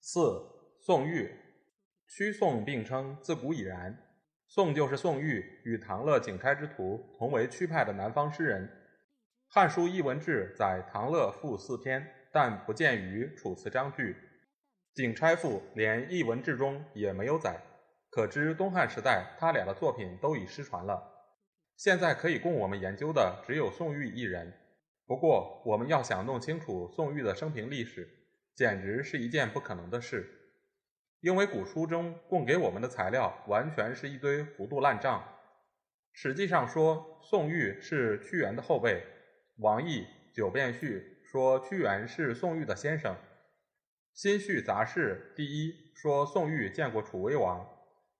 四、宋玉，屈宋并称，自古已然。宋就是宋玉，与唐乐景差之徒同为屈派的南方诗人。《汉书·艺文志》载唐乐赋四篇，但不见于《楚辞章句》。景差赋连《艺文志》中也没有载，可知东汉时代他俩的作品都已失传了。现在可以供我们研究的只有宋玉一人。不过，我们要想弄清楚宋玉的生平历史，简直是一件不可能的事，因为古书中供给我们的材料完全是一堆糊涂烂账。实际上说，宋玉是屈原的后辈。王毅《九变序》说屈原是宋玉的先生，《新序杂事》第一说宋玉见过楚威王，《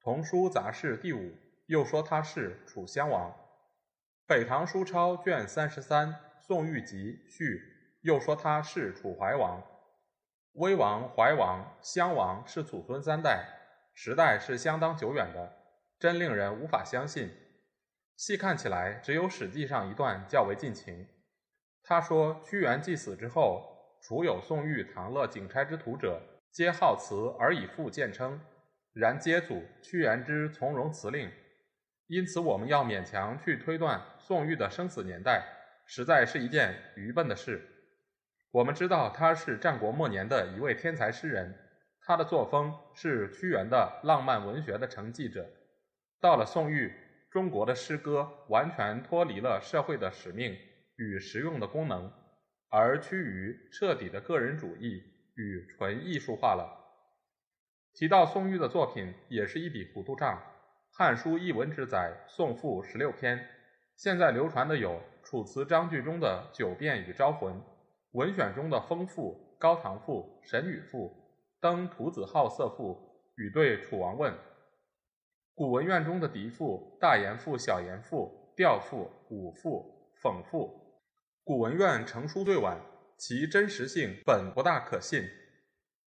童书杂事》第五又说他是楚襄王。《北唐书钞》卷三十三《宋玉集序》又说他是楚怀王，威王、怀王、襄王是祖孙三代，时代是相当久远的，真令人无法相信。细看起来，只有《史记》上一段较为近情。他说屈原既死之后，除有宋玉、唐乐、景差之徒者，皆好辞而以父见称，然皆祖屈原之从容辞令。因此，我们要勉强去推断宋玉的生死年代，实在是一件愚笨的事。我们知道他是战国末年的一位天才诗人，他的作风是屈原的浪漫文学的承继者。到了宋玉，中国的诗歌完全脱离了社会的使命与实用的功能，而趋于彻底的个人主义与纯艺术化了。提到宋玉的作品，也是一笔糊涂账。《汉书·艺文志》载宋赋十六篇，现在流传的有《楚辞章句》中的《九变》与《招魂》，文选中的《风赋》《高唐赋》《神女赋》《登徒子好色赋》与对楚王问，古文苑中的嫡赋、大言赋、小言赋、调赋、舞赋、讽赋，古文苑成书最晚，其真实性本不大可信。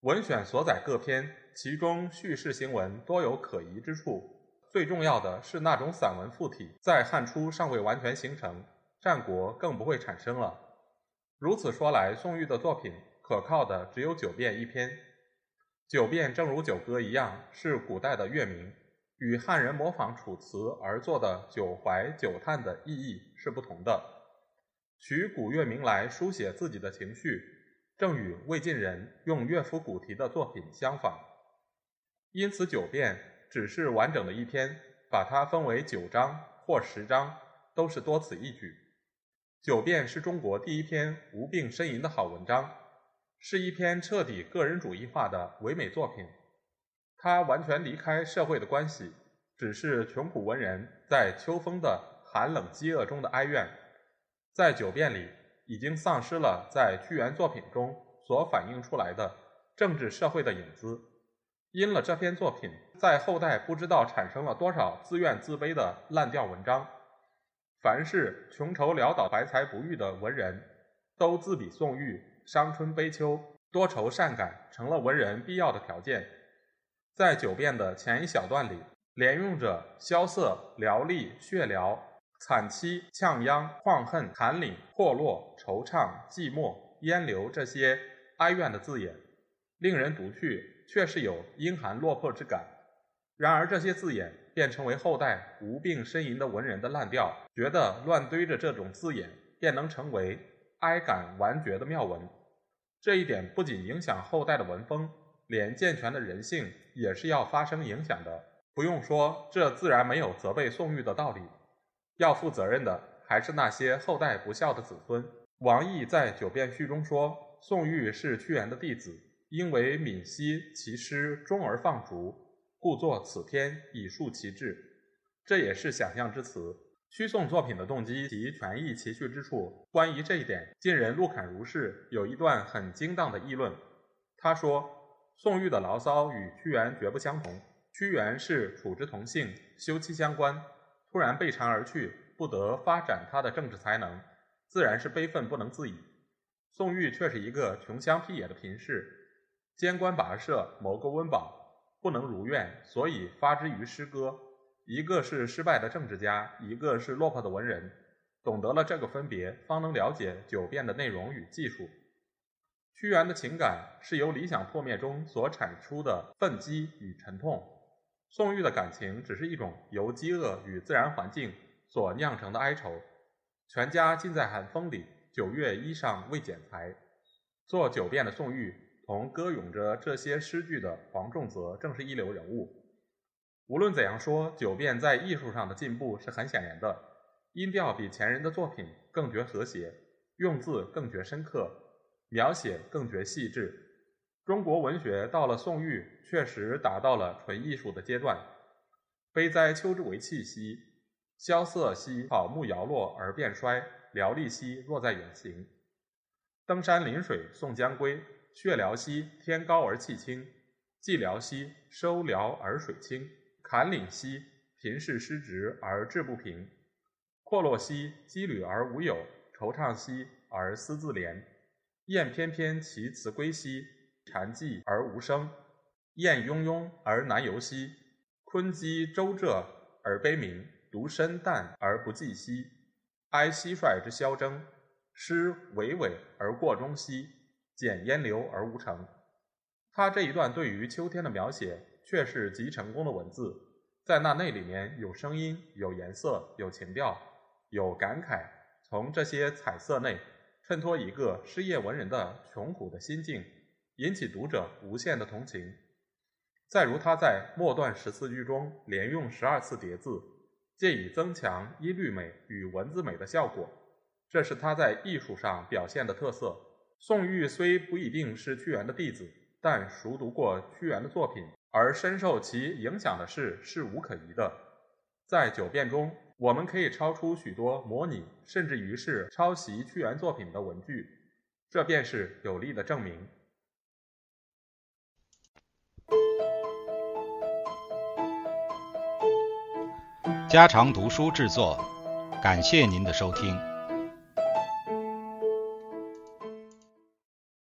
文选所载各篇，其中叙事行文多有可疑之处。最重要的是，那种散文附体在汉初尚未完全形成，战国更不会产生了。如此说来，宋玉的作品可靠的只有《九变》一篇。《九变》正如《九歌》一样，是古代的乐名，与汉人模仿楚辞而作的《九怀》《九叹》的意义是不同的。取古乐名来书写自己的情绪，正与魏晋人用乐府古题的作品相仿。因此，《九变》。只是完整的一篇，把它分为九章或十章，都是多此一举。九变是中国第一篇无病呻吟的好文章，是一篇彻底个人主义化的唯美作品。它完全离开社会的关系，只是穷苦文人在秋风的寒冷饥饿中的哀怨。在九变里，已经丧失了在屈原作品中所反映出来的政治社会的影子。因了这篇作品，在后代不知道产生了多少自怨自卑的烂掉文章。凡是穷愁潦倒、怀才不遇的文人，都自比宋玉，伤春悲秋，多愁善感，成了文人必要的条件。在九变的前一小段里，连用着萧瑟、寥丽、血寥、惨凄、呛央、旷恨、寒凛、破落、惆怅、寂寞、烟流这些哀怨的字眼，令人读去。却是有阴寒落魄之感，然而这些字眼便成为后代无病呻吟的文人的烂调，觉得乱堆着这种字眼便能成为哀感完绝的妙文。这一点不仅影响后代的文风，连健全的人性也是要发生影响的。不用说，这自然没有责备宋玉的道理。要负责任的还是那些后代不孝的子孙。王毅在《九变序》中说，宋玉是屈原的弟子。因为敏惜其师终而放逐，故作此篇以述其志。这也是想象之词。屈宋作品的动机及权宜其序之处，关于这一点，晋人陆侃如是有一段很精当的议论。他说：“宋玉的牢骚与屈原绝不相同。屈原是处之同性，休戚相关，突然被谗而去，不得发展他的政治才能，自然是悲愤不能自已。宋玉却是一个穷乡僻野的贫士，兼官跋涉，谋个温饱，不能如愿，所以发之于诗歌。一个是失败的政治家，一个是落魄的文人。”懂得了这个分别，方能了解九变的内容与技术。屈原的情感是由理想破灭中所产出的愤激与沉痛，宋玉的感情只是一种由饥饿与自然环境所酿成的哀愁。全家浸在寒风里，九月衣裳未剪裁。做九变的宋玉同歌咏着这些诗句的黄仲泽正是一流人物。无论怎样说，九变在艺术上的进步是很显然的。音调比前人的作品更觉和谐，用字更觉深刻，描写更觉细致。中国文学到了宋玉，确实达到了纯艺术的阶段。悲哉秋之为气息，萧瑟兮草木摇落而变衰，寥丽兮若在远行。登山临水送将归，血辽兮天高而气清，寂寥兮收辽而水清，坎岭兮贫士失职而志不平。阔落兮羁旅而无友，惆怅兮而思自怜。雁翩翩其辞归兮，蝉寂而无声。雁雍雍而南游兮，鲲鸡周浙而悲鸣。独身淡而不寂兮，哀蟋蟀之萧征。诗娓娓而过中兮，简烟流而无成。他这一段对于秋天的描写，却是极成功的文字。在那内里面有声音，有颜色，有情调。有感慨，从这些彩色内衬托一个失业文人的穷苦的心境，引起读者无限的同情。再如他在末段十四句中连用十二次叠字，借以增强音律美与文字美的效果，这是他在艺术上表现的特色。宋玉虽不一定是屈原的弟子，但熟读过屈原的作品而深受其影响的事是无可疑的。在九变中。我们可以抄出许多模拟，甚至于是抄袭屈原作品的文句，这便是有力的证明。家常读书制作，感谢您的收听。